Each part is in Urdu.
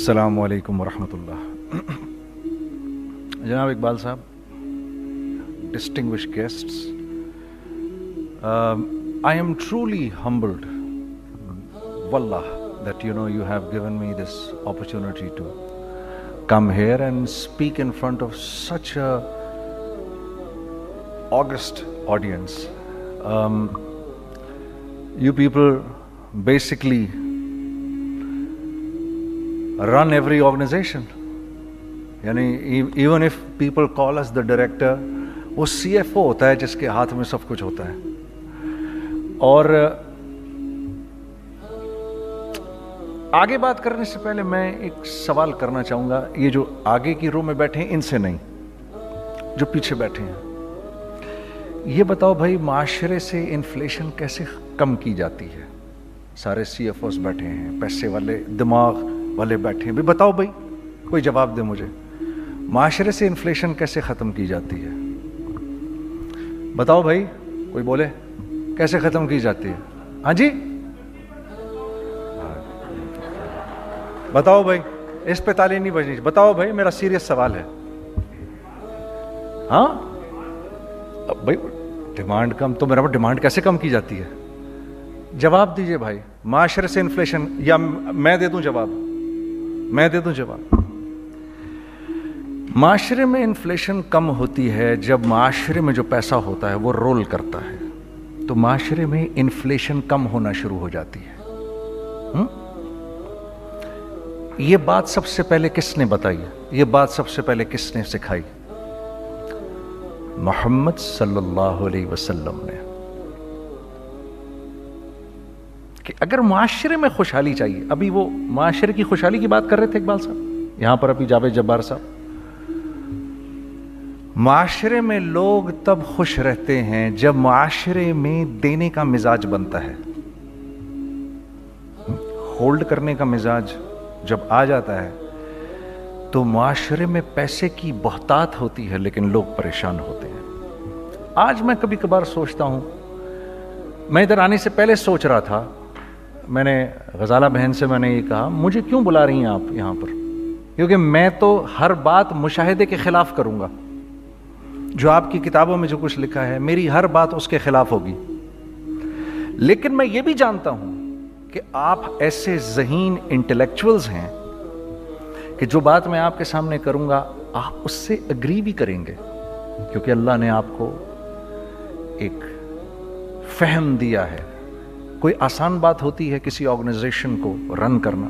السلام علیکم ورحمۃ اللہ جناب Iqbal sahab distinguished guests I am truly humbled that you know you have gone me this opportunity to come here and speak in front of such august audience you people basically recognition یعنی even people call us the director وہ سی ایف او ہوتا ہے جس کے ہاتھ میں سب کچھ ہوتا ہے اور آگے بات کرنے سے پہلے میں ایک سوال کرنا چاہوں گا یہ جو آگے کی رو میں بیٹھے ہیں ان سے نہیں جو پیچھے بیٹھے ہیں یہ بتاؤ بھائی معاشرے سے انفلیشن کیسے کم کی جاتی ہے سارے سی ایف اوز بیٹھے ہیں پیسے والے دماغ والے بیٹھے ہیں بھی بتاؤ بھائی کوئی جواب دے مجھے معاشرے سے انفلیشن کیسے ختم کی جاتی ہے بتاؤ بھائی کوئی بولے کیسے ختم کی جاتی ہے ہاں جی بتاؤ بھائی اس پہ تعلیم نہیں بجنی بتاؤ بھائی میرا سیریس سوال ہے ہاں بھائی ڈیمانڈ کم تو میرا ڈیمانڈ کیسے کم کی جاتی ہے جواب دیجئے بھائی معاشرے سے انفلیشن یا میں دے دوں جواب میں دے دوں جواب معاشرے میں انفلیشن کم ہوتی ہے جب معاشرے میں جو پیسہ ہوتا ہے وہ رول کرتا ہے تو معاشرے میں انفلیشن کم ہونا شروع ہو جاتی ہے یہ بات سب سے پہلے کس نے بتائی یہ بات سب سے پہلے کس نے سکھائی محمد صلی اللہ علیہ وسلم نے کہ اگر معاشرے میں خوشحالی چاہیے ابھی وہ معاشرے کی خوشحالی کی بات کر رہے تھے اقبال صاحب یہاں پر ابھی جاوید جبار صاحب معاشرے میں لوگ تب خوش رہتے ہیں جب معاشرے میں دینے کا مزاج بنتا ہے ہولڈ کرنے کا مزاج جب آ جاتا ہے تو معاشرے میں پیسے کی بہتات ہوتی ہے لیکن لوگ پریشان ہوتے ہیں آج میں کبھی کبھار سوچتا ہوں میں ادھر آنے سے پہلے سوچ رہا تھا میں نے غزالہ بہن سے میں نے یہ کہا مجھے کیوں بلا رہی ہیں آپ یہاں پر کیونکہ میں تو ہر بات مشاہدے کے خلاف کروں گا جو آپ کی کتابوں میں جو کچھ لکھا ہے میری ہر بات اس کے خلاف ہوگی لیکن میں یہ بھی جانتا ہوں کہ آپ ایسے ذہین انٹلیکچولز ہیں کہ جو بات میں آپ کے سامنے کروں گا آپ اس سے اگری بھی کریں گے کیونکہ اللہ نے آپ کو ایک فہم دیا ہے کوئی آسان بات ہوتی ہے کسی آرگنائزیشن کو رن کرنا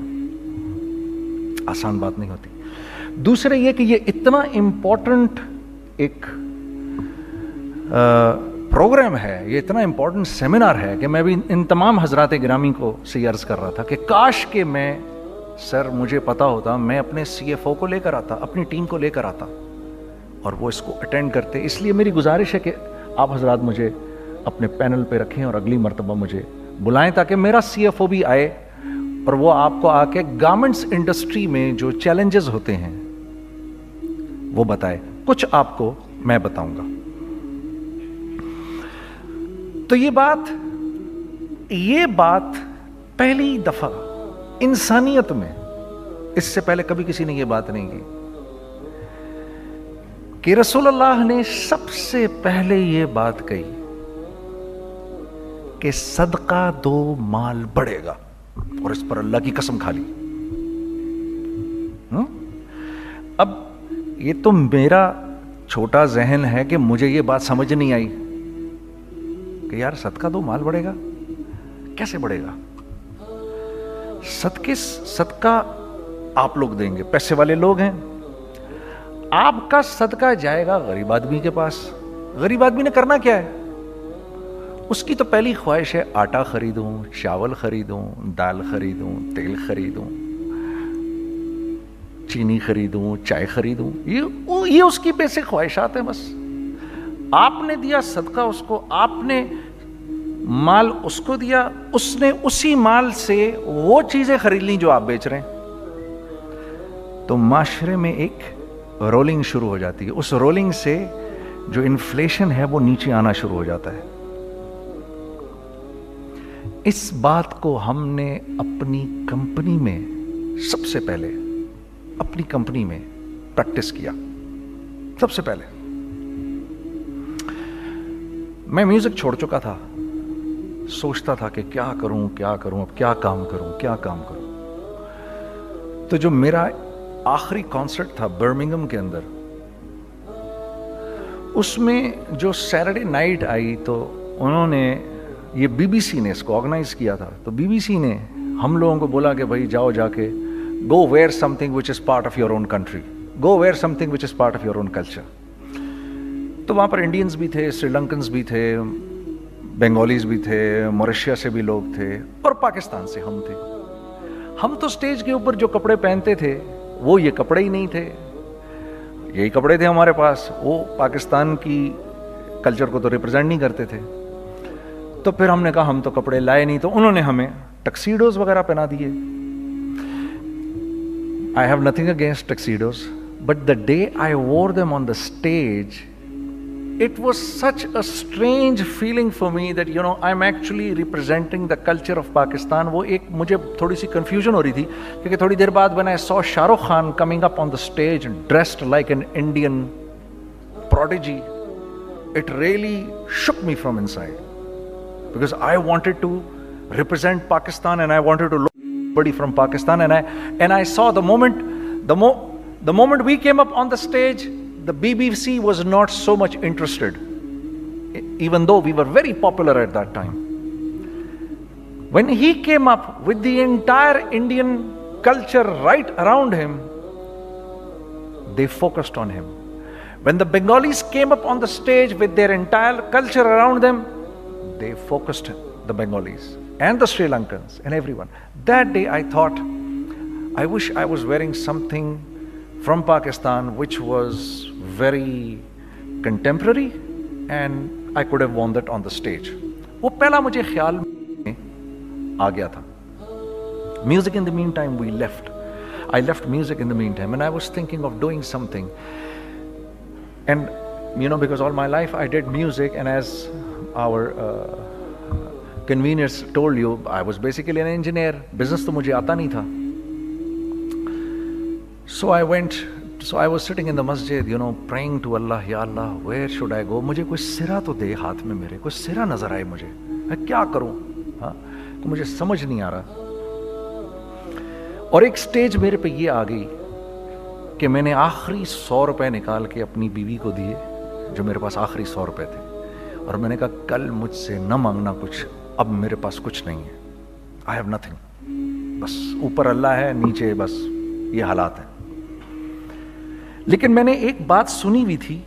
آسان بات نہیں ہوتی دوسرے یہ کہ یہ اتنا امپورٹنٹ ایک پروگرام ہے یہ اتنا امپورٹنٹ سیمینار ہے کہ میں بھی ان تمام حضرات گرامی کو سے عرض کر رہا تھا کہ کاش کہ میں سر مجھے پتا ہوتا میں اپنے سی ایف او کو لے کر آتا اپنی ٹیم کو لے کر آتا اور وہ اس کو اٹینڈ کرتے اس لیے میری گزارش ہے کہ آپ حضرات مجھے اپنے پینل پہ رکھیں اور اگلی مرتبہ مجھے بلائیں تاکہ میرا سی ایف او بھی آئے اور وہ آپ کو آ کے گارمنٹس انڈسٹری میں جو چیلنجز ہوتے ہیں وہ بتائے کچھ آپ کو میں بتاؤں گا تو یہ بات یہ بات پہلی دفعہ انسانیت میں اس سے پہلے کبھی کسی نے یہ بات نہیں کی کہ رسول اللہ نے سب سے پہلے یہ بات کہی کہ صدقہ دو مال بڑھے گا اور اس پر اللہ کی قسم کھا لی اب یہ تو میرا چھوٹا ذہن ہے کہ مجھے یہ بات سمجھ نہیں آئی کہ یار صدقہ دو مال بڑھے گا کیسے بڑھے گا صدقے صدقہ آپ لوگ دیں گے پیسے والے لوگ ہیں آپ کا صدقہ جائے گا غریب آدمی کے پاس غریب آدمی نے کرنا کیا ہے اس کی تو پہلی خواہش ہے آٹا خریدوں چاول خریدوں دال خریدوں تیل خریدوں چینی خریدوں چائے خریدوں یہ اس کی پیسے خواہشات ہیں بس آپ نے دیا صدقہ اس کو آپ نے مال اس کو دیا اس نے اسی مال سے وہ چیزیں خرید لیں جو آپ بیچ رہے ہیں تو معاشرے میں ایک رولنگ شروع ہو جاتی ہے اس رولنگ سے جو انفلیشن ہے وہ نیچے آنا شروع ہو جاتا ہے اس بات کو ہم نے اپنی کمپنی میں سب سے پہلے اپنی کمپنی میں پریکٹس کیا سب سے پہلے میں میوزک چھوڑ چکا تھا سوچتا تھا کہ کیا کروں کیا کروں اب کیا کام کروں کیا کام کروں تو جو میرا آخری کانسرٹ تھا برمنگم کے اندر اس میں جو سیٹرڈے نائٹ آئی تو انہوں نے یہ بی بی سی نے اس کو آرگنائز کیا تھا تو بی بی سی نے ہم لوگوں کو بولا کہ بھائی جاؤ جا کے go where something which is part of your own country go where something which is part of your own culture تو وہاں پر انڈینس بھی تھے سری لنکنس بھی تھے بنگالیز بھی تھے موریشیا سے بھی لوگ تھے اور پاکستان سے ہم تھے ہم تو اسٹیج کے اوپر جو کپڑے پہنتے تھے وہ یہ کپڑے ہی نہیں تھے یہی کپڑے تھے ہمارے پاس وہ پاکستان کی کلچر کو تو ریپرزینٹ نہیں کرتے تھے تو پھر ہم نے کہا ہم تو کپڑے لائے نہیں تو انہوں نے ہمیں ٹکسیڈوز وغیرہ پہنا دیے I have nothing against tuxedos but the day I wore them on the stage it was such a strange feeling for me that you know I am actually representing the culture of Pakistan وہ ایک مجھے تھوڑی سی کنفیوژن ہو رہی تھی کیونکہ تھوڑی دیر بعد میں نے so Shah Rukh Khan coming up on the stage dressed like an Indian prodigy it really shook me from inside Because I wanted to represent Pakistan and I wanted to look somebody from Pakistan, and I saw the moment we came up on the stage, the BBC was not so much interested, even though we were very popular at that time. When he came up with the entire Indian culture right around him, they focused on him. When the Bengalis came up on the stage with their entire culture around them, focused the Bengalis and the Sri Lankan one that day ate I was wearing from Pakistan which was very contemporised one that on the stage وہ پہلا مجھے خیال میں آ گیا تھا music in the meantime music in the mind I was think of doing all my life I did music and as our convenience told you I was basically an engineer business تو مجھے آتا نہیں تھا so I went so I was sitting in the Masjid you know praying to اللہ یا اللہ ویئر شوڈ آئی گو مجھے کوئی سرا تو دے ہاتھ میں میرے کوئی سرا نظر آئے مجھے میں کیا کروں تو مجھے سمجھ نہیں آ رہا اور ایک سٹیج میرے پہ یہ آ گئی کہ میں نے آخری سو روپے نکال کے اپنی بیوی کو دیے جو میرے پاس آخری سو روپے تھے اور میں نے کہا کل مجھ سے نہ مانگنا کچھ اب میرے پاس کچھ نہیں ہے بس اوپر اللہ ہے نیچے بس یہ حالات ہیں لیکن میں نے ایک بات سنی بھی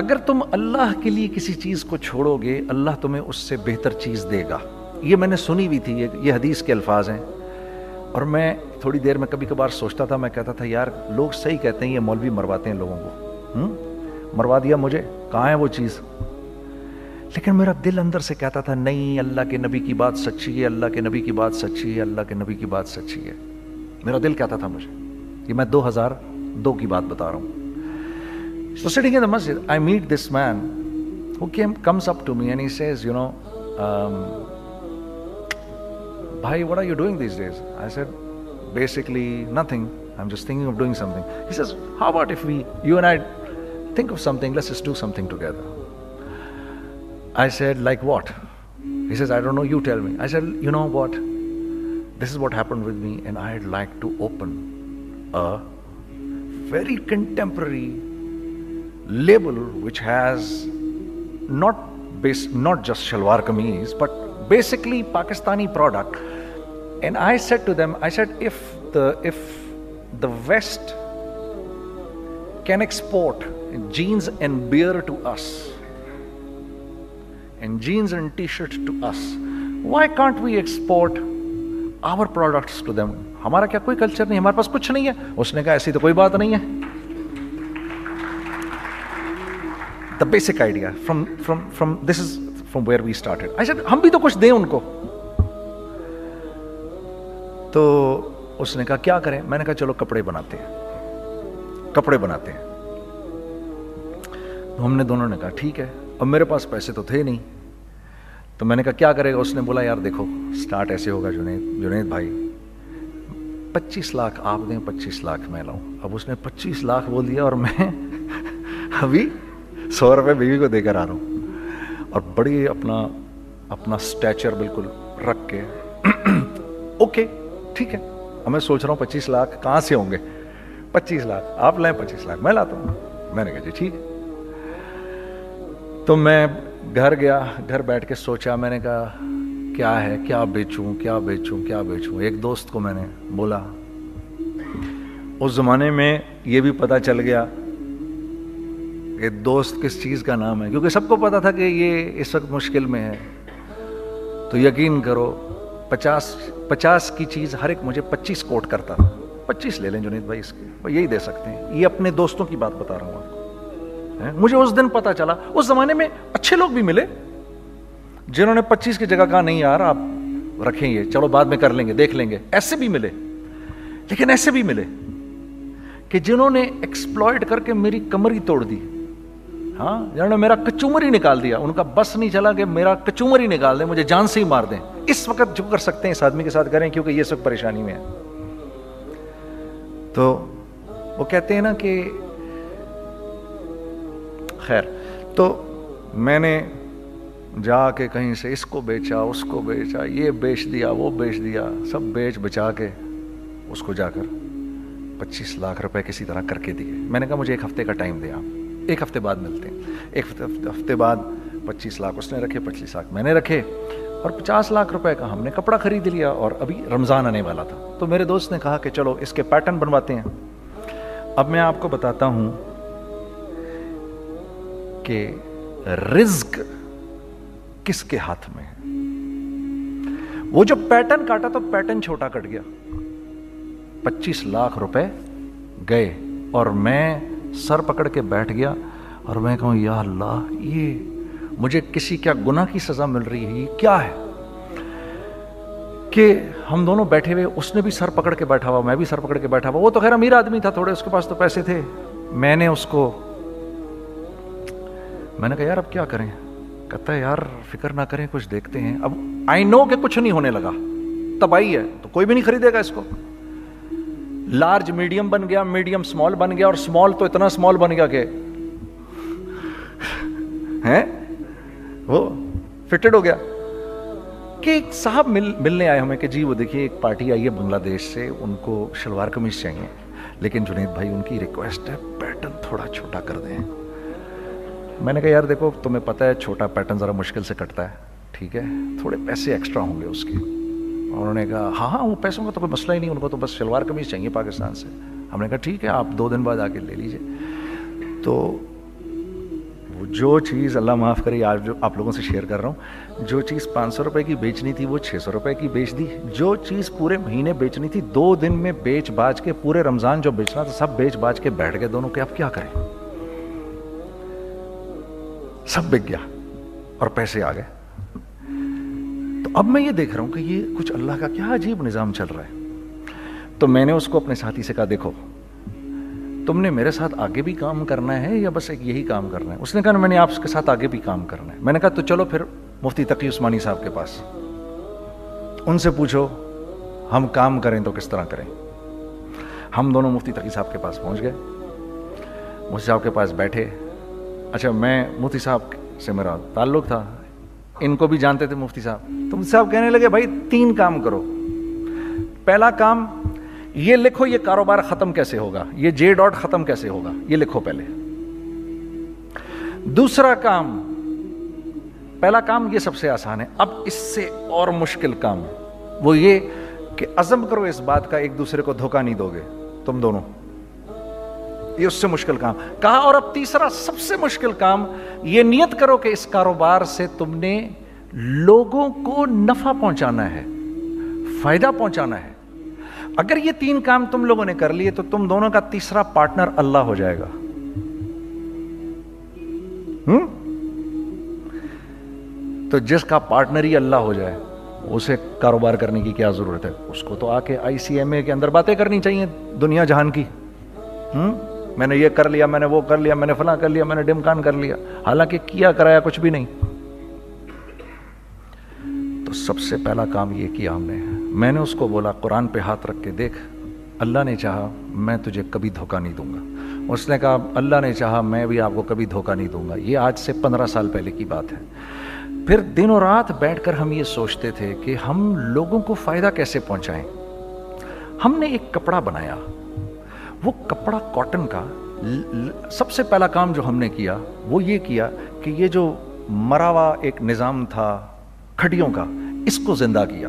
اگر تم اللہ کے لیے کسی چیز کو چھوڑو گے اللہ تمہیں اس سے بہتر چیز دے گا یہ میں نے سنی بھی تھی یہ حدیث کے الفاظ ہیں اور میں تھوڑی دیر میں کبھی کبھار سوچتا تھا میں کہتا تھا یار لوگ صحیح کہتے ہیں یہ مولوی مرواتے ہیں لوگوں کو مروا دیا مجھے کہاں ہے وہ چیز لیکن میرا دل اندر سے کہتا تھا نہیں اللہ کے نبی کی بات سچی ہے اللہ کے نبی کی بات سچی ہے اللہ کے نبی کی بات سچی ہے میرا دل کہتا تھا مجھے میں دو ہزار دو کی بات بتا رہا ہوں met this man comes up to بھائی what are you doing these days I basically I of some تھو گی دیکھ I said like what's no you tell said you know what this is what happen to open very contemporary label which has not base not just shalwar kameez but basically Pakistani product and I said to them I said if داف the west can export jeans bear to us jeans T shirt to us why can't we export our product ہمارا کیا کوئی کلچر نہیں ہمارے پاس کچھ نہیں ہے اس نے کہا ایسی تو کوئی بات نہیں ہے the basic idea from from from this is from where we start ایسا ہم بھی تو کچھ دیں ان کو تو اس نے کہا کیا کریں میں نے کہا چلو کپڑے بناتے ہیں کپڑے بناتے ہیں ہم نے دونوں نے کہا ٹھیک ہے اب میرے پاس پیسے تو تھے نہیں تو میں نے کہا کیا کرے گا اس نے بولا یار دیکھو اسٹارٹ ایسے ہوگا جنید جنید بھائی پچیس لاکھ آپ دیں پچیس لاکھ میں لاؤں اب اس نے پچیس لاکھ بول دیا اور میں ابھی سو روپئے بیوی کو دے کر آ رہا ہوں اور بڑی اپنا اپنا اسٹیچر بالکل رکھ کے اوکے ٹھیک ہے میں سوچ رہا ہوں پچیس لاکھ کہاں سے ہوں گے پچیس لاکھ آپ لائیں پچیس لاکھ میں لاتا ہوں میں نے کہا جی ٹھیک ہے تو میں گھر گیا گھر بیٹھ کے سوچا میں نے کہا کیا ہے کیا بیچوں کیا بیچوں کیا بیچوں ایک دوست کو میں نے بولا اس زمانے میں یہ بھی پتہ چل گیا کہ دوست کس چیز کا نام ہے کیونکہ سب کو پتا تھا کہ یہ اس وقت مشکل میں ہے تو یقین کرو پچاس پچاس کی چیز ہر ایک مجھے پچیس کوٹ کرتا تھا پچیس لے لیں جنید بھائی اس کے یہی دے سکتے ہیں یہ اپنے دوستوں کی بات بتا رہا ہوں آپ کو مجھے اس دن پتا چلا اس زمانے میں اچھے لوگ بھی ملے جنہوں نے پچیس کی جگہ کہا نہیں یار آپ رکھیں یہ چلو بعد میں کر لیں گے دیکھ لیں گے ایسے ایسے بھی بھی ملے ملے لیکن کہ جنہوں نے کر کے میری توڑ دی ہاں جنہوں یعنی نے میرا کچومر ہی نکال دیا ان کا بس نہیں چلا کہ میرا کچومر ہی نکال دیں مجھے جان سے ہی مار دیں اس وقت جو کر سکتے ہیں اس آدمی کے ساتھ کریں کیونکہ یہ سب پریشانی میں ہے تو وہ کہتے ہیں نا کہ خیر تو میں نے جا کے کہیں سے اس کو بیچا اس کو بیچا یہ بیچ دیا وہ بیچ دیا سب بیچ بچا کے اس کو جا کر پچیس لاکھ روپے کسی طرح کر کے دیے میں نے کہا مجھے ایک ہفتے کا ٹائم دیا ایک ہفتے بعد ملتے ہیں ایک ہفتے بعد پچیس لاکھ اس نے رکھے پچیس لاکھ میں نے رکھے اور پچاس لاکھ روپے کا ہم نے کپڑا خرید لیا اور ابھی رمضان آنے والا تھا تو میرے دوست نے کہا کہ چلو اس کے پیٹرن بنواتے ہیں اب میں آپ کو بتاتا ہوں کہ رزق کس کے ہاتھ میں ہے وہ جو پیٹرن کاٹا تو پیٹرن چھوٹا کٹ گیا پچیس لاکھ روپے گئے اور میں سر پکڑ کے بیٹھ گیا اور میں کہوں یا اللہ یہ مجھے کسی کیا گناہ کی سزا مل رہی ہے یہ کیا ہے کہ ہم دونوں بیٹھے ہوئے اس نے بھی سر پکڑ کے بیٹھا ہوا میں بھی سر پکڑ کے بیٹھا ہوا وہ تو خیر امیر آدمی تھا تھوڑے اس کے پاس تو پیسے تھے میں نے اس کو میں نے کہا یار اب کیا کریں کہتا ہے یار فکر نہ کریں کچھ دیکھتے ہیں اب آئی نو کہ کچھ نہیں ہونے لگا تباہی ہے تو کوئی بھی نہیں خریدے گا اس کو لارج میڈیم بن گیا میڈیم سمال سمال بن گیا اور تو اتنا سمال بن گیا کہ وہ فٹڈ ہو گیا کہ ایک صاحب ملنے آئے ہمیں کہ جی وہ دیکھیے پارٹی آئی ہے بنگلہ دیش سے ان کو شلوار قمیض چاہیے لیکن جنید بھائی ان کی ریکویسٹ ہے پیٹرن تھوڑا چھوٹا کر دیں میں نے کہا یار دیکھو تمہیں پتہ ہے چھوٹا پیٹرن ذرا مشکل سے کٹتا ہے ٹھیک ہے تھوڑے پیسے ایکسٹرا ہوں گے اس کے انہوں نے کہا ہاں ہاں وہ پیسوں کا تو کوئی مسئلہ ہی نہیں ان کو تو بس شلوار قمیض چاہیے پاکستان سے ہم نے کہا ٹھیک ہے آپ دو دن بعد آ کے لے لیجیے تو وہ جو چیز اللہ معاف کرے آج جو آپ لوگوں سے شیئر کر رہا ہوں جو چیز پانچ سو روپئے کی بیچنی تھی وہ چھ سو روپئے کی بیچ دی جو چیز پورے مہینے بیچنی تھی دو دن میں بیچ باج کے پورے رمضان جو بیچنا تھا سب بیچ باج کے بیٹھ گئے دونوں کے اب کیا کریں سب بک گیا اور پیسے آ گئے تو اب میں یہ دیکھ رہا ہوں کہ یہ کچھ اللہ کا کیا عجیب نظام چل رہا ہے تو میں نے اس کو اپنے ساتھی سے کہا دیکھو تم نے میرے ساتھ آگے بھی کام کرنا ہے یا بس ایک یہی کام کرنا ہے اس نے کہا میں نے آپ کے ساتھ آگے بھی کام کرنا ہے میں نے کہا تو چلو پھر مفتی تقی عثمانی صاحب کے پاس ان سے پوچھو ہم کام کریں تو کس طرح کریں ہم دونوں مفتی تقی صاحب کے پاس پہنچ گئے مفتی صاحب کے پاس بیٹھے اچھا میں مفتی صاحب سے میرا تعلق تھا ان کو بھی جانتے تھے مفتی صاحب تو مفتی صاحب کہنے لگے بھائی تین کام کرو پہلا کام یہ لکھو یہ کاروبار ختم کیسے ہوگا یہ جے ڈاٹ ختم کیسے ہوگا یہ لکھو پہلے دوسرا کام پہلا کام یہ سب سے آسان ہے اب اس سے اور مشکل کام وہ یہ کہ عزم کرو اس بات کا ایک دوسرے کو دھوکہ نہیں دو گے تم دونوں یہ اس سے مشکل کام کہا اور اب تیسرا سب سے مشکل کام یہ نیت کرو کہ اس کاروبار سے تم نے لوگوں کو نفع پہنچانا ہے فائدہ پہنچانا ہے اگر یہ تین کام تم لوگوں نے کر لیے تو تم دونوں کا تیسرا پارٹنر اللہ ہو جائے گا ہم؟ تو جس کا پارٹنر ہی اللہ ہو جائے اسے کاروبار کرنے کی کیا ضرورت ہے اس کو تو آ کے آئی سی ایم اے کے اندر باتیں کرنی چاہیے دنیا جہان کی ہم؟ میں نے یہ کر لیا میں نے وہ کر لیا میں نے فلاں کر لیا میں نے ڈمکان کر لیا حالانکہ کیا کرایا کچھ بھی نہیں تو سب سے پہلا کام یہ کیا ہم نے میں نے اس کو بولا قرآن پہ ہاتھ رکھ کے دیکھ اللہ نے چاہا میں تجھے کبھی دھوکہ نہیں دوں گا اس نے کہا اللہ نے چاہا میں بھی آپ کو کبھی دھوکہ نہیں دوں گا یہ آج سے پندرہ سال پہلے کی بات ہے پھر دن و رات بیٹھ کر ہم یہ سوچتے تھے کہ ہم لوگوں کو فائدہ کیسے پہنچائیں ہم نے ایک کپڑا بنایا وہ کپڑا کاٹن کا سب سے پہلا کام جو ہم نے کیا وہ یہ کیا کہ یہ جو مراوا ایک نظام تھا کھڑیوں کا اس کو زندہ کیا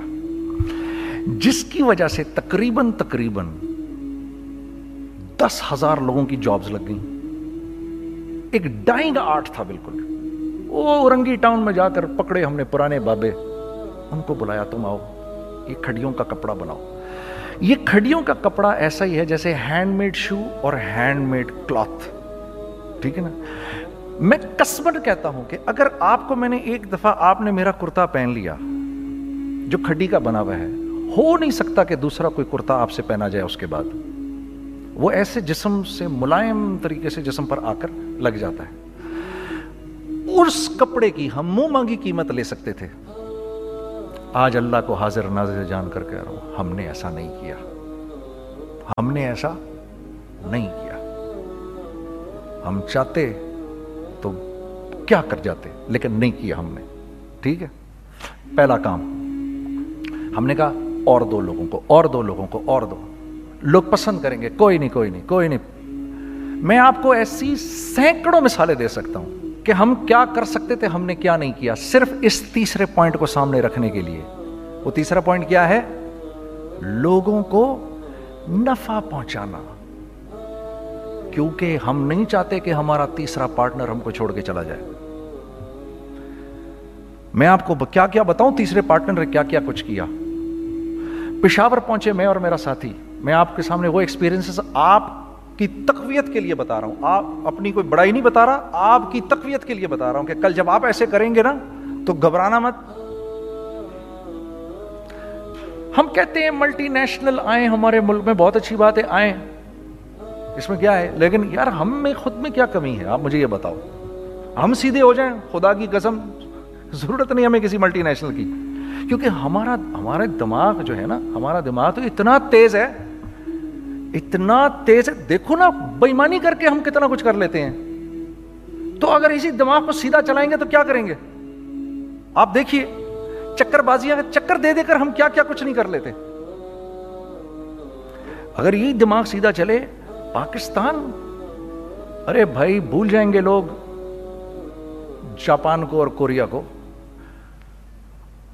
جس کی وجہ سے تقریباً تقریباً دس ہزار لوگوں کی جابز لگ گئیں ایک ڈائنگ آرٹ تھا بالکل وہ اورنگی ٹاؤن میں جا کر پکڑے ہم نے پرانے بابے ان کو بلایا تم آؤ یہ کھڑیوں کا کپڑا بناؤ یہ کھڑیوں کا کپڑا ایسا ہی ہے جیسے ہینڈ میڈ شو اور ہینڈ میڈ کلاتھ ٹھیک ہے نا میں کسبٹ کہتا ہوں کہ اگر آپ کو میں نے ایک دفعہ آپ نے میرا کرتا پہن لیا جو کھڈی کا بنا ہوا ہے ہو نہیں سکتا کہ دوسرا کوئی کرتا آپ سے پہنا جائے اس کے بعد وہ ایسے جسم سے ملائم طریقے سے جسم پر آ کر لگ جاتا ہے اس کپڑے کی ہم منہ مانگی قیمت لے سکتے تھے آج اللہ کو حاضر نازر جان کر کہہ رہا ہوں ہم نے ایسا نہیں کیا ہم نے ایسا نہیں کیا ہم چاہتے تو کیا کر جاتے لیکن نہیں کیا ہم نے ٹھیک ہے پہلا کام ہم نے کہا اور دو لوگوں کو اور دو لوگوں کو اور دو لوگ پسند کریں گے کوئی نہیں کوئی نہیں کوئی نہیں میں آپ کو ایسی سینکڑوں مثالیں دے سکتا ہوں کہ ہم کیا کر سکتے تھے ہم نے کیا نہیں کیا صرف اس تیسرے پوائنٹ کو سامنے رکھنے کے لیے وہ تیسرا پوائنٹ کیا ہے لوگوں کو نفع پہنچانا کیونکہ ہم نہیں چاہتے کہ ہمارا تیسرا پارٹنر ہم کو چھوڑ کے چلا جائے میں آپ کو کیا کیا بتاؤں تیسرے پارٹنر نے کیا کیا کچھ کیا پشاور پہنچے میں اور میرا ساتھی میں آپ کے سامنے وہ ایکسپیرینس آپ کی تقویت کے لیے بتا رہا ہوں آپ اپنی کوئی بڑائی نہیں بتا رہا آپ کی تقویت کے لیے بتا رہا ہوں کہ کل جب آپ ایسے کریں گے نا تو گھبرانا مت ہم کہتے ہیں ملٹی نیشنل آئیں ہمارے ملک میں بہت اچھی بات ہے آئیں اس میں کیا ہے لیکن یار ہم میں خود میں کیا کمی ہے آپ مجھے یہ بتاؤ ہم سیدھے ہو جائیں خدا کی قسم ضرورت نہیں ہمیں کسی ملٹی نیشنل کی کیونکہ ہمارا ہمارا دماغ جو ہے نا ہمارا دماغ تو اتنا تیز ہے اتنا تیز ہے دیکھو نا بےمانی کر کے ہم کتنا کچھ کر لیتے ہیں تو اگر اسی دماغ کو سیدھا چلائیں گے تو کیا کریں گے آپ دیکھیے چکر بازیاں چکر دے دے کر ہم کیا کیا کچھ نہیں کر لیتے اگر یہ دماغ سیدھا چلے پاکستان ارے بھائی بھول جائیں گے لوگ جاپان کو اور کوریا کو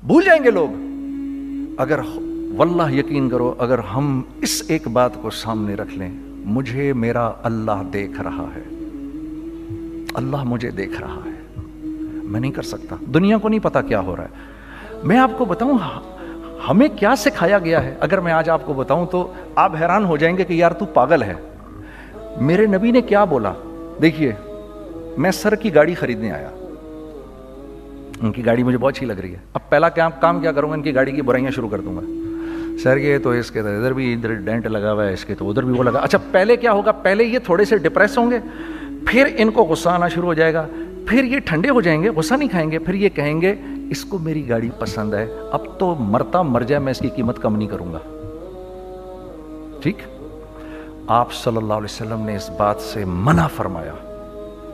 بھول جائیں گے لوگ اگر واللہ یقین کرو اگر ہم اس ایک بات کو سامنے رکھ لیں مجھے میرا اللہ دیکھ رہا ہے اللہ مجھے دیکھ رہا ہے میں نہیں کر سکتا دنیا کو نہیں پتا کیا ہو رہا ہے میں آپ کو بتاؤں ہمیں کیا سکھایا گیا ہے اگر میں آج آپ کو بتاؤں تو آپ حیران ہو جائیں گے کہ یار تو پاگل ہے میرے نبی نے کیا بولا دیکھیے میں سر کی گاڑی خریدنے آیا ان کی گاڑی مجھے بہت اچھی لگ رہی ہے اب پہلا کام کیا کروں گا ان کی گاڑی کی برائیاں شروع کر دوں گا سر یہ تو اس کے ادھر بھی ادھر ڈینٹ لگا ہوا ہے اس کے تو ادھر بھی وہ لگا اچھا پہلے کیا ہوگا پہلے یہ تھوڑے سے ڈپریس ہوں گے پھر ان کو غصہ آنا شروع ہو جائے گا پھر یہ ٹھنڈے ہو جائیں گے غصہ نہیں کھائیں گے پھر یہ کہیں گے اس کو میری گاڑی پسند ہے اب تو مرتا مر جائے میں اس کی قیمت کم نہیں کروں گا ٹھیک آپ صلی اللہ علیہ وسلم نے اس بات سے منع فرمایا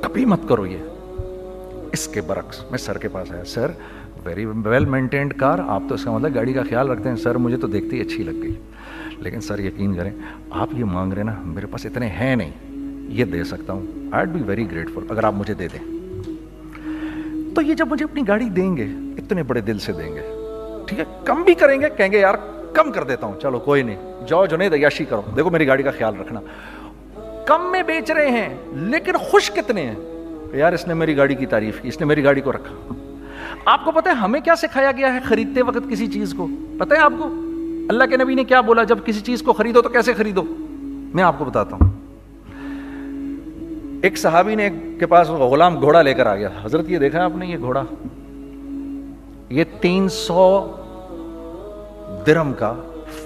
کبھی مت کرو یہ اس کے برعکس میں سر کے پاس آیا sir very well maintained car آپ تو اس کا مطلب گاڑی کا خیال رکھتے ہیں سر مجھے تو دیکھتے ہی اچھی لگ گئی لیکن سر یقین کریں آپ یہ مانگ رہے ہیں نا میرے پاس اتنے ہیں نہیں یہ دے سکتا ہوں I I'd be very grateful اگر آپ مجھے دے دیں تو یہ جب مجھے اپنی گاڑی دیں گے اتنے بڑے دل سے دیں گے ٹھیک ہے کم بھی کریں گے کہیں گے یار کم کر دیتا ہوں چلو کوئی نہیں جاؤ جو نہیں دیاشی کرو دیکھو میری گاڑی کا خیال رکھنا کم میں بیچ رہے ہیں لیکن خوش کتنے ہیں یار اس نے میری گاڑی کی تعریف کی اس نے میری گاڑی کو رکھا آپ کو پتا ہے ہمیں کیا سکھایا گیا ہے خریدتے وقت کسی چیز کو پتا ہے آپ کو اللہ کے نبی نے کیا بولا جب کسی چیز کو خریدو تو کیسے خریدو میں آپ کو بتاتا ہوں ایک صحابی نے کے پاس غلام گھوڑا لے کر آ گیا حضرت یہ دیکھا آپ نے یہ گھوڑا یہ تین سو درم کا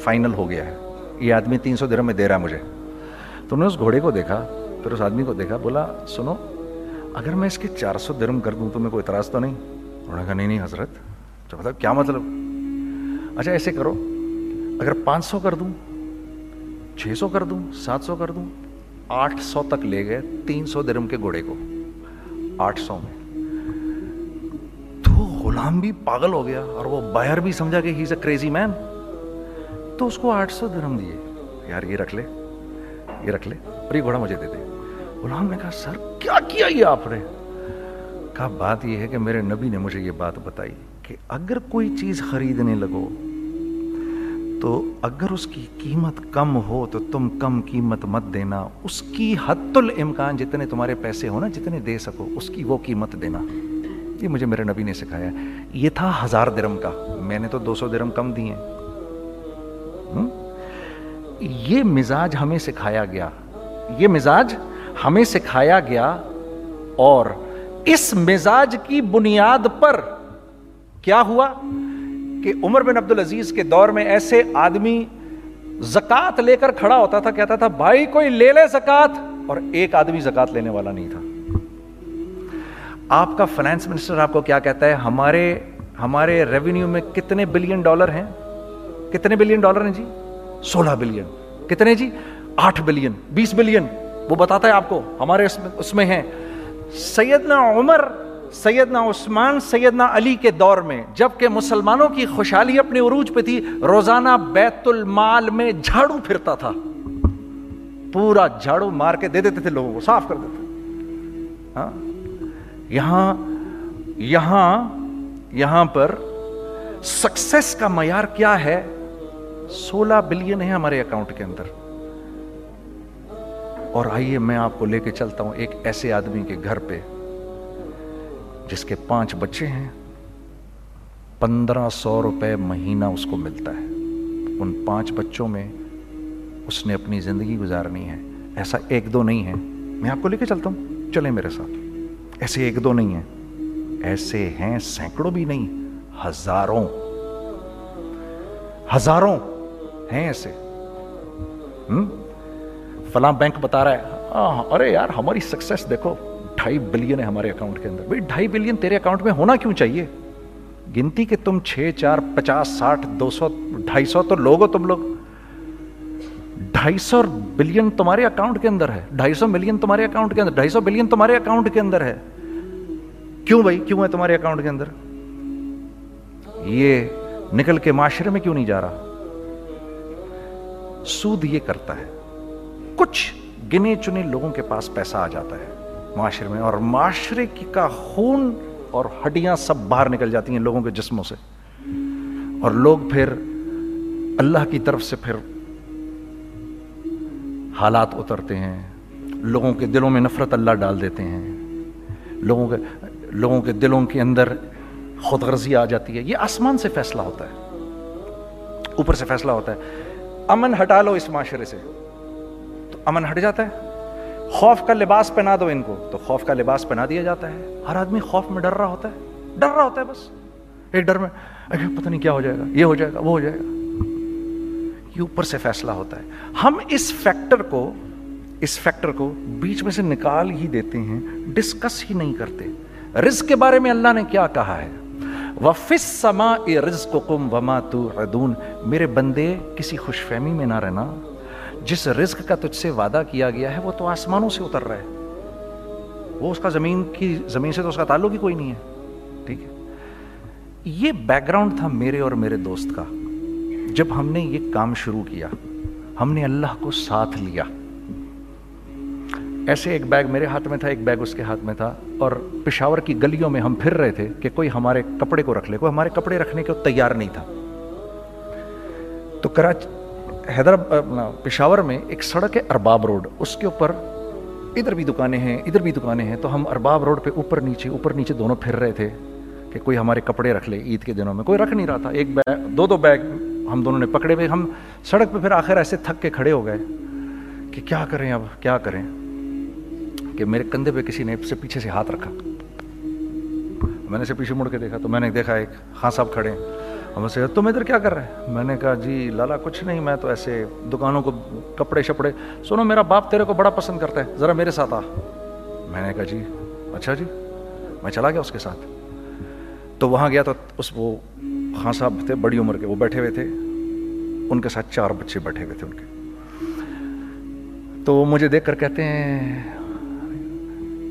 فائنل ہو گیا ہے یہ آدمی تین سو درم میں دے رہا ہے مجھے تو انہوں نے اس گھوڑے کو دیکھا پھر اس آدمی کو دیکھا بولا سنو اگر میں اس کے چار سو درم کر دوں تو میں کوئی اعتراض تو نہیں انہوں نے کہا نہیں نہیں حضرت تو مطلب کیا مطلب اچھا ایسے کرو اگر پانچ سو کر دوں چھ سو کر دوں سات سو کر دوں آٹھ سو تک لے گئے تین سو درم کے گھوڑے کو آٹھ سو میں تو غلام بھی پاگل ہو گیا اور وہ باہر بھی سمجھا کہ he is a crazy man تو اس کو آٹھ سو درم دیے یار یہ رکھ لے یہ رکھ لے اور یہ گھوڑا مجھے دے دے غلام نے کہا سر کیا کیا یہ آپ نے کہا بات یہ ہے کہ میرے نبی نے مجھے یہ بات بتائی کہ اگر کوئی چیز خریدنے لگو تو اگر اس کی قیمت کم ہو تو تم کم قیمت مت دینا اس کی حد الامکان جتنے تمہارے پیسے ہو نا جتنے دے سکو اس کی وہ قیمت دینا یہ مجھے میرے نبی نے سکھایا یہ تھا ہزار درم کا میں نے تو دو سو درم کم دیے یہ مزاج ہمیں سکھایا گیا یہ مزاج ہمیں سکھایا گیا اور اس مزاج کی بنیاد پر کیا ہوا کہ عمر بن عبدالعزیز العزیز کے دور میں ایسے آدمی زکات لے کر کھڑا ہوتا تھا کہتا تھا بھائی کوئی لے لے زکات اور ایک آدمی زکات لینے والا نہیں تھا آپ کا فائنانس منسٹر آپ کو کیا کہتا ہے ہمارے ہمارے ریونیو میں کتنے بلین ڈالر ہیں کتنے بلین ڈالر ہیں جی سولہ بلین کتنے جی آٹھ بلین بیس بلین وہ بتاتا ہے آپ کو ہمارے اس میں ہیں سیدنا عمر سیدنا عثمان سیدنا علی کے دور میں جبکہ مسلمانوں کی خوشحالی اپنے عروج پہ تھی روزانہ بیت المال میں جھاڑو پھرتا تھا پورا جھاڑو مار کے دے دیتے تھے لوگوں کو صاف کر دیتے ہاں؟ یہاں یہاں یہاں پر سکسس کا معیار کیا ہے سولہ بلین ہے ہمارے اکاؤنٹ کے اندر اور آئیے میں آپ کو لے کے چلتا ہوں ایک ایسے آدمی کے گھر پہ جس کے پانچ بچے ہیں پندرہ سو روپے مہینہ اس کو ملتا ہے ان پانچ بچوں میں اس نے اپنی زندگی گزارنی ہے ایسا ایک دو نہیں ہے میں آپ کو لے کے چلتا ہوں چلے میرے ساتھ ایسے ایک دو نہیں ہیں ایسے ہیں سینکڑوں بھی نہیں ہزاروں ہزاروں ہیں ایسے فلاں بینک بتا رہا ہے ارے یار ہماری سکسیس دیکھو ڈھائی بلین ہے ہمارے اکاؤنٹ کے اندر بھائی ڈھائی بلین تیرے اکاؤنٹ میں ہونا کیوں چاہیے گنتی کہ تم چھ چار پچاس ساٹھ دو سو ڈھائی سو تو لوگ ہو تم لوگ ڈھائی سو بلین تمہارے اکاؤنٹ کے اندر ہے ڈھائی سو ملین تمہارے اکاؤنٹ کے اندر ڈھائی سو بلین تمہارے اکاؤنٹ کے اندر ہے کیوں بھائی کیوں ہے تمہارے اکاؤنٹ کے اندر یہ نکل کے معاشرے میں کیوں نہیں جا رہا سود یہ کرتا ہے کچھ گنے چنے لوگوں کے پاس پیسہ آ جاتا ہے معاشرے میں اور معاشرے کی کا خون اور ہڈیاں سب باہر نکل جاتی ہیں لوگوں کے جسموں سے اور لوگ پھر اللہ کی طرف سے پھر حالات اترتے ہیں لوگوں کے دلوں میں نفرت اللہ ڈال دیتے ہیں لوگوں کے لوگوں کے دلوں کے اندر خود غرضی آ جاتی ہے یہ آسمان سے فیصلہ ہوتا ہے اوپر سے فیصلہ ہوتا ہے امن ہٹا لو اس معاشرے سے امن ہٹ جاتا ہے خوف کا لباس پہنا دو ان کو تو خوف کا لباس پہنا دیا جاتا ہے ہر آدمی خوف میں ڈر رہا ہوتا ہے ڈر رہا ہوتا ہے بس ایک ڈر میں پتہ نہیں کیا ہو جائے گا یہ ہو جائے گا وہ ہو جائے گا یہ اوپر سے فیصلہ ہوتا ہے ہم اس فیکٹر کو اس فیکٹر کو بیچ میں سے نکال ہی دیتے ہیں ڈسکس ہی نہیں کرتے رزق کے بارے میں اللہ نے کیا کہا ہے میرے بندے کسی خوش فہمی میں نہ رہنا جس رزق کا تجھ سے وعدہ کیا گیا ہے وہ تو آسمانوں سے اتر رہا ہے وہ اس کا زمین کی زمین سے تو اس کا تعلق ہی کوئی نہیں ہے ٹھیک ہے یہ بیک گراؤنڈ تھا میرے اور میرے دوست کا جب ہم نے یہ کام شروع کیا ہم نے اللہ کو ساتھ لیا ایسے ایک بیگ میرے ہاتھ میں تھا ایک بیگ اس کے ہاتھ میں تھا اور پشاور کی گلیوں میں ہم پھر رہے تھے کہ کوئی ہمارے کپڑے کو رکھ لے کوئی ہمارے کپڑے رکھنے کو تیار نہیں تھا تو کراچی حیدر پشاور میں ایک سڑک ہے ارباب روڈ اس کے اوپر ادھر بھی دکانیں ہیں ادھر بھی دکانیں ہیں تو ہم ارباب روڈ پہ اوپر نیچے اوپر نیچے دونوں پھر رہے تھے کہ کوئی ہمارے کپڑے رکھ لے عید کے دنوں میں کوئی رکھ نہیں رہا تھا ایک بیگ دو دو بیگ ہم دونوں نے پکڑے ہوئے ہم سڑک پہ پھر آخر ایسے تھک کے کھڑے ہو گئے کہ کیا کریں اب کیا کریں کہ میرے کندھے پہ کسی نے سے پیچھے سے ہاتھ رکھا میں نے اسے پیچھے مڑ کے دیکھا تو میں نے دیکھا ایک خان صاحب کھڑے ہیں ہم سے تم ادھر کیا کر رہے ہیں میں نے کہا جی لالا کچھ نہیں میں تو ایسے دکانوں کو کپڑے شپڑے سنو میرا باپ تیرے کو بڑا پسند کرتا ہے ذرا میرے ساتھ آ میں نے کہا جی اچھا جی میں چلا گیا اس کے ساتھ تو وہاں گیا تو اس وہ خان صاحب تھے بڑی عمر کے وہ بیٹھے ہوئے تھے ان کے ساتھ چار بچے بیٹھے ہوئے تھے ان کے تو وہ مجھے دیکھ کر کہتے ہیں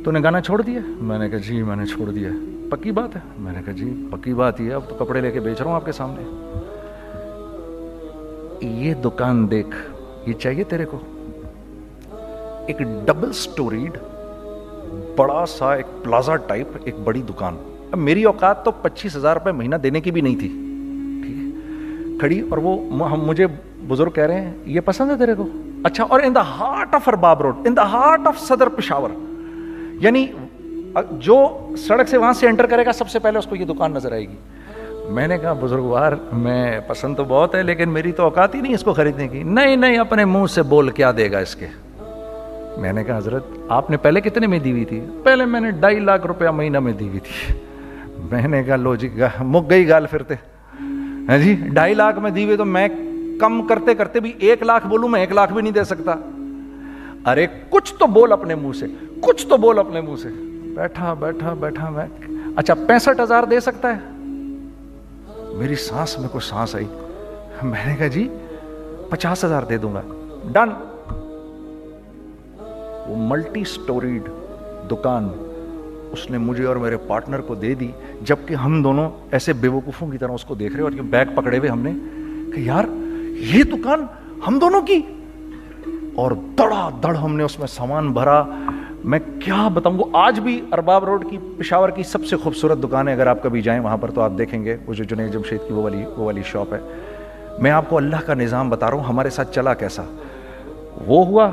تو نے گانا چھوڑ دیا میں نے کہا جی میں نے چھوڑ دیا پکی بات ہے میں نے کہا جی پکی بات یہ ہے اب تو کپڑے لے کے بیچ رہا ہوں آپ کے سامنے یہ دکان دیکھ یہ چاہیے تیرے کو ایک ڈبل سٹوریڈ بڑا سا ایک پلازا ٹائپ ایک بڑی دکان اب میری اوقات تو پچیس ہزار روپے مہینہ دینے کی بھی نہیں تھی ٹھیک ہے کھڑی اور وہ ہم مجھے بزرگ کہہ رہے ہیں یہ پسند ہے تیرے کو اچھا اور in the heart of Arbab road in the heart of Saddar Peshawar یعنی جو سڑک سے وہاں سے انٹر کرے گا سب سے پہلے اس کو یہ دکان نظر آئے گی میں میں نے کہا بزرگوار پسند تو بہت ہے لیکن میری تو اوقات ہی نہیں اس کو خریدنے کی نہیں نہیں اپنے منہ سے بول کیا دے گا اس کے میں میں میں نے نے نے کہا حضرت آپ پہلے پہلے کتنے دی ہوئی تھی ڈھائی لاکھ روپیہ مہینہ میں دی ہوئی تھی میں نے کہا لو جی مک گئی گال پھرتے ہاں جی ڈھائی لاکھ میں دی ہوئی تو میں کم کرتے کرتے بھی ایک لاکھ بولوں میں ایک لاکھ بھی نہیں دے سکتا ارے کچھ تو بول اپنے منہ سے کچھ تو بول اپنے منہ سے بیٹھا بیٹھا بیٹھا میں اچھا پینسٹھ ہزار دے سکتا ہے میری سانس سانس میں میں آئی نے کہا جی پچاس ہزار دے دوں گا ڈن وہ ملٹی سٹوریڈ دکان اس نے مجھے اور میرے پارٹنر کو دے دی جبکہ ہم دونوں ایسے بے وقفوں کی طرح اس کو دیکھ رہے اور بیگ پکڑے ہوئے ہم نے کہ یار یہ دکان ہم دونوں کی اور دڑا دڑ ہم نے اس میں سامان بھرا میں کیا بتاؤں وہ آج بھی ارباب روڈ کی پشاور کی سب سے خوبصورت دکان ہے اگر آپ کبھی جائیں وہاں پر تو آپ دیکھیں گے وہ جو جنید جمشید کی وہ والی وہ والی شاپ ہے میں آپ کو اللہ کا نظام بتا رہا ہوں ہمارے ساتھ چلا کیسا وہ ہوا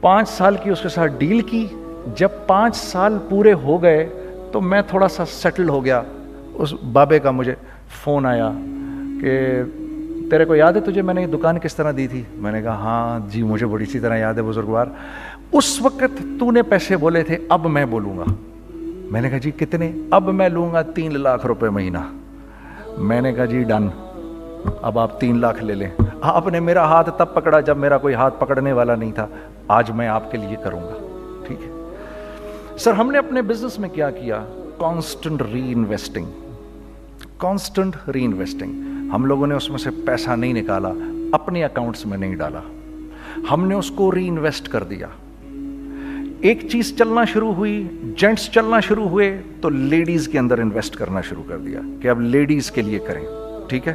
پانچ سال کی اس کے ساتھ ڈیل کی جب پانچ سال پورے ہو گئے تو میں تھوڑا سا سیٹل ہو گیا اس بابے کا مجھے فون آیا کہ تیرے کو یاد ہے تجھے میں نے یہ دکان کس طرح دی تھی میں نے کہا ہاں جی مجھے بڑی اسی طرح یاد ہے بزرگوار اس وقت تو نے پیسے بولے تھے اب میں بولوں گا میں نے کہا جی کتنے اب میں لوں گا تین لاکھ روپے مہینہ میں نے کہا جی ڈن اب آپ تین لاکھ لے لیں آپ نے میرا ہاتھ تب پکڑا جب میرا کوئی ہاتھ پکڑنے والا نہیں تھا آج میں آپ کے لیے کروں گا ٹھیک ہے سر ہم نے اپنے بزنس میں کیا کیا constant reinvesting constant reinvesting ہم لوگوں نے اس میں سے پیسہ نہیں نکالا اپنے اکاؤنٹس میں نہیں ڈالا ہم نے اس کو ری انویسٹ کر دیا ایک چیز چلنا شروع ہوئی جینٹس چلنا شروع ہوئے تو لیڈیز کے اندر انویسٹ کرنا شروع کر دیا کہ اب لیڈیز کے لیے کریں ٹھیک ہے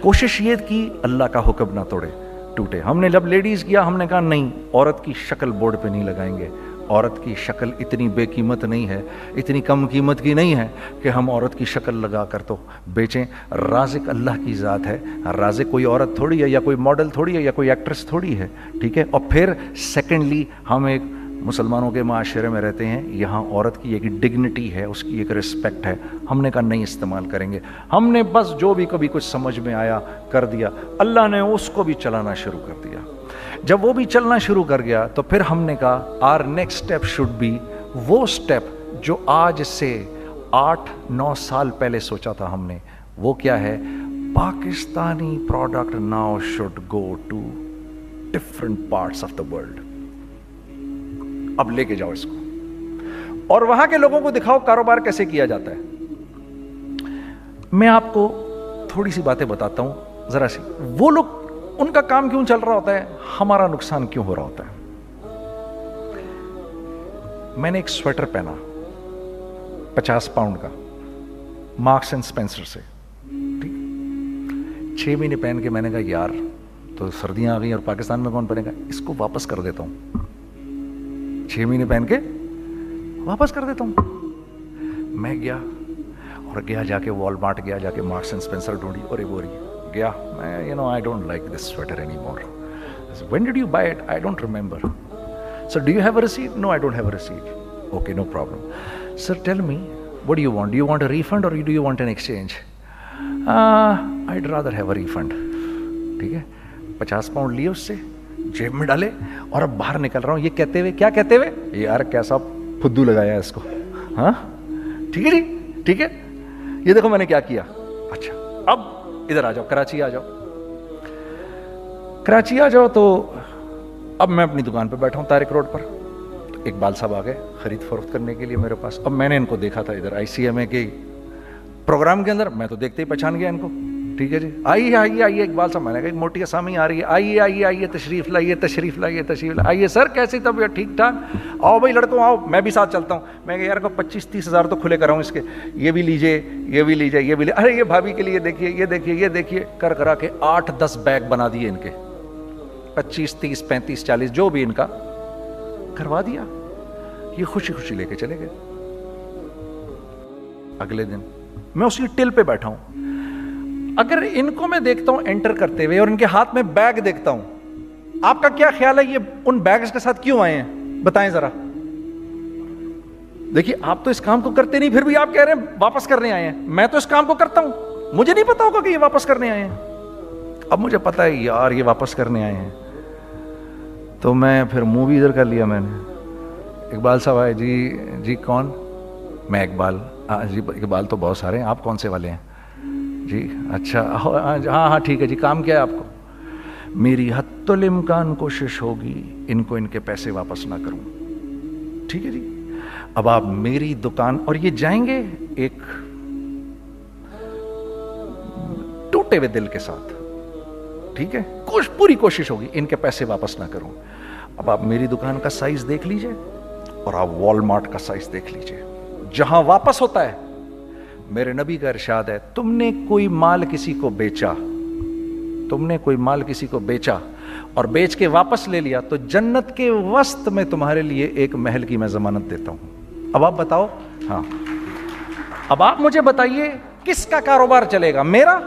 کوشش یہ کی اللہ کا حکم نہ توڑے ٹوٹے ہم نے جب لیڈیز کیا ہم نے کہا نہیں عورت کی شکل بورڈ پہ نہیں لگائیں گے عورت کی شکل اتنی بے قیمت نہیں ہے اتنی کم قیمت کی نہیں ہے کہ ہم عورت کی شکل لگا کر تو بیچیں رازق اللہ کی ذات ہے رازق کوئی عورت تھوڑی ہے یا کوئی ماڈل تھوڑی ہے یا کوئی ایکٹریس تھوڑی ہے ٹھیک ہے اور پھر سیکنڈلی ہم ایک مسلمانوں کے معاشرے میں رہتے ہیں یہاں عورت کی ایک ڈگنیٹی ہے اس کی ایک رسپیکٹ ہے ہم نے کہا نہیں استعمال کریں گے ہم نے بس جو بھی کبھی کچھ سمجھ میں آیا کر دیا اللہ نے اس کو بھی چلانا شروع کر دیا جب وہ بھی چلنا شروع کر گیا تو پھر ہم نے کہا our next step should be وہ اسٹیپ جو آج سے آٹھ نو سال پہلے سوچا تھا ہم نے وہ کیا ہے Pakistani product now should go to different parts of the world اب لے کے جاؤ اس کو اور وہاں کے لوگوں کو دکھاؤ کاروبار کیسے کیا جاتا ہے میں آپ کو تھوڑی سی باتیں بتاتا ہوں ذرا سی وہ لوگ ان کا کام کیوں چل رہا ہوتا ہے ہمارا نقصان کیوں ہو رہا ہوتا ہے میں نے ایک سویٹر پہنا پچاس پاؤنڈ کا مارکس اینڈ اسپینسر سے ٹھیک چھ مہینے پہن کے میں نے کہا یار تو سردیاں آ گئی اور پاکستان میں کون پہنے گا اس کو واپس کر دیتا ہوں چھ مہینے پہن کے واپس کر دیتا ہوں میں گیا اور گیا جا کے وال مارٹ گیا جا کے مارکس اینڈ اسپینسر ڈھونڈی اور بوری گیا میں you know I don't like this sweater any more when did you buy it I don't remember sir do you have a receipt no I don't have a receipt okay no problem sir tell me what you want you want a refund or do you want an exchange I rather have a refund ٹھیک ہے پچاس پاؤنڈ لیے اس سے جیب میں ڈالے اور اب باہر نکل رہا ہوں یہ کہتے ہوئے کیا کہتے ہوئے یار کیسا پھدو لگایا اس کو ہاں ٹھیک ہے جی ٹھیک ہے یہ دیکھو میں نے کیا کیا اچھا اب ادھر آ جاؤ کراچی آ جاؤ کراچی آ جاؤ تو اب میں اپنی دکان پہ بیٹھا ہوں تارک روڈ پر اقبال صاحب آ گئے خرید فروخت کرنے کے لیے میرے پاس اب میں نے ان کو دیکھا تھا ادھر آئی سی ایم اے کے پروگرام کے اندر میں تو دیکھتے ہی پہچان گیا ان کو ٹھیک ہے جی آئیے آئیے آئیے اقبال صاحب میں نے کہا ایک موٹی آسامی آ رہی ہے آئیے آئیے آئیے تشریف لائیے تشریف لائیے تشریف لائیے آئیے سر کیسی طبیعت ٹھیک ٹھاک آؤ بھائی لڑکوں آؤ میں بھی ساتھ چلتا ہوں میں کہ یار کو پچیس تیس ہزار تو کھلے کراؤں اس کے یہ بھی لیجیے یہ بھی لیجیے یہ بھی لیجیے ارے یہ بھابھی کے لیے دیکھیے یہ دیکھیے یہ دیکھیے کر کرا کے آٹھ دس بیگ بنا دیے ان کے پچیس تیس پینتیس چالیس جو بھی ان کا کروا دیا یہ خوشی خوشی لے کے چلے گئے اگلے دن میں اسی ٹل پہ بیٹھا ہوں اگر ان کو میں دیکھتا ہوں انٹر کرتے ہوئے اور ان کے ہاتھ میں بیگ دیکھتا ہوں آپ کا کیا خیال ہے یہ ان بیگز کے ساتھ کیوں آئے ہیں بتائیں ذرا دیکھیے آپ تو اس کام کو کرتے نہیں پھر بھی آپ کہہ رہے ہیں واپس کرنے آئے ہیں میں تو اس کام کو کرتا ہوں مجھے نہیں پتا ہوگا کہ یہ واپس کرنے آئے ہیں اب مجھے پتا ہے یار یہ واپس کرنے آئے ہیں تو میں پھر منہ بھی ادھر کر لیا میں نے اقبال صاحب آئے جی جی کون میں اقبال جی اقبال تو بہت سارے ہیں آپ کون سے والے ہیں جی اچھا ہاں ہاں ٹھیک ہے جی کام کیا ہے آپ کو میری حت الامکان کوشش ہوگی ان کو ان کے پیسے واپس نہ کروں ٹھیک ہے جی اب آپ میری دکان اور یہ جائیں گے ایک ٹوٹے ہوئے دل کے ساتھ ٹھیک ہے پوری کوشش ہوگی ان کے پیسے واپس نہ کروں اب آپ میری دکان کا سائز دیکھ لیجئے اور آپ وال مارٹ کا سائز دیکھ لیجئے جہاں واپس ہوتا ہے میرے نبی کا ارشاد ہے تم نے کوئی مال کسی کو بیچا تم نے کوئی مال کسی کو بیچا اور بیچ کے واپس لے لیا تو جنت کے وسط میں تمہارے لیے ایک محل کی میں دیتا ہوں اب اب آپ آپ بتاؤ ہاں مجھے بتائیے کس کا کاروبار چلے گا میرا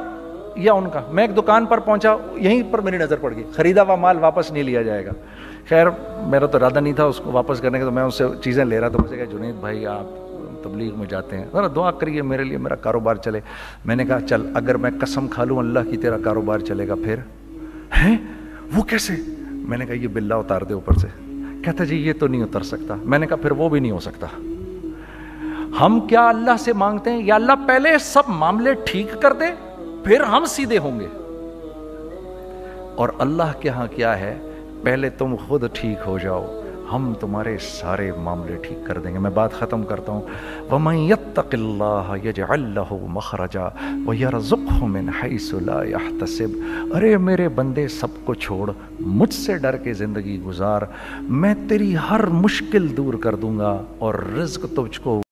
یا ان کا میں ایک دکان پر پہنچا یہیں پر میری نظر پڑ گئی خریدا ہوا مال واپس نہیں لیا جائے گا خیر میرا تو ارادہ نہیں تھا اس کو واپس کرنے کا تو میں اس سے چیزیں لے رہا تھا مجھے کہا جنید بھائی آپ تبلیغ میں جاتے ہیں ذرا دعا کریے میرے لیے میرا کاروبار چلے میں نے کہا چل اگر میں قسم کھا لوں اللہ کی تیرا کاروبار چلے گا پھر ہیں وہ کیسے میں نے کہا یہ بلا اتار دے اوپر سے کہتا جی یہ تو نہیں اتر سکتا میں نے کہا پھر وہ بھی نہیں ہو سکتا ہم کیا اللہ سے مانگتے ہیں یا اللہ پہلے سب معاملے ٹھیک کر دے پھر ہم سیدھے ہوں گے اور اللہ کے ہاں کیا ہے پہلے تم خود ٹھیک ہو جاؤ ہم تمہارے سارے معاملے ٹھیک کر دیں گے میں بات ختم کرتا ہوں يَتَّقِ اللَّهَ يَجْعَلْ لَهُ مَخْرَجَا وَيَرَزُقْهُ مِنْ حَيْسُ لَا يَحْتَسِبْ ارے میرے بندے سب کو چھوڑ مجھ سے ڈر کے زندگی گزار میں تیری ہر مشکل دور کر دوں گا اور رزق تجھ کو